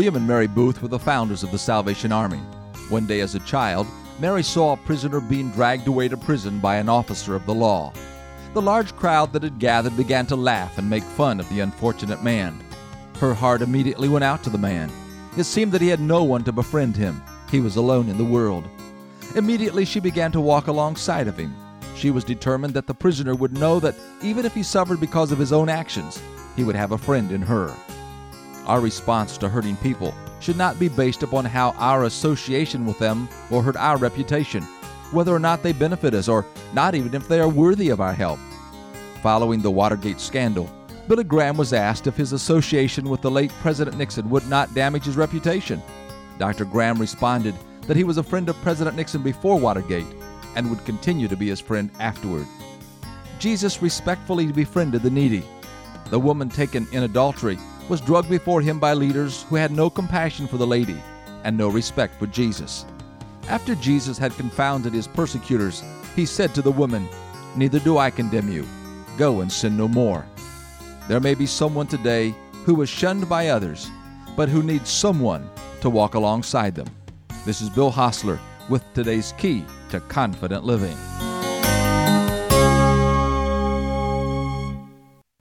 William and Mary Booth were the founders of the Salvation Army. One day as a child, Mary saw a prisoner being dragged away to prison by an officer of the law. The large crowd that had gathered began to laugh and make fun of the unfortunate man. Her heart immediately went out to the man. It seemed that he had no one to befriend him. He was alone in the world. Immediately she began to walk alongside of him. She was determined that the prisoner would know that even if he suffered because of his own actions, he would have a friend in her. Our response to hurting people should not be based upon how our association with them will hurt our reputation, whether or not they benefit us, or not even if they are worthy of our help. Following the Watergate scandal, Billy Graham was asked if his association with the late President Nixon would not damage his reputation. Dr. Graham responded that he was a friend of President Nixon before Watergate and would continue to be his friend afterward. Jesus respectfully befriended the needy. The woman taken in adultery was drugged before him by leaders who had no compassion for the lady and no respect for Jesus. After Jesus had confounded his persecutors, he said to the woman, Neither do I condemn you. Go and sin no more. There may be someone today who was shunned by others, but who needs someone to walk alongside them. This is Bill Hostler with today's key to confident living.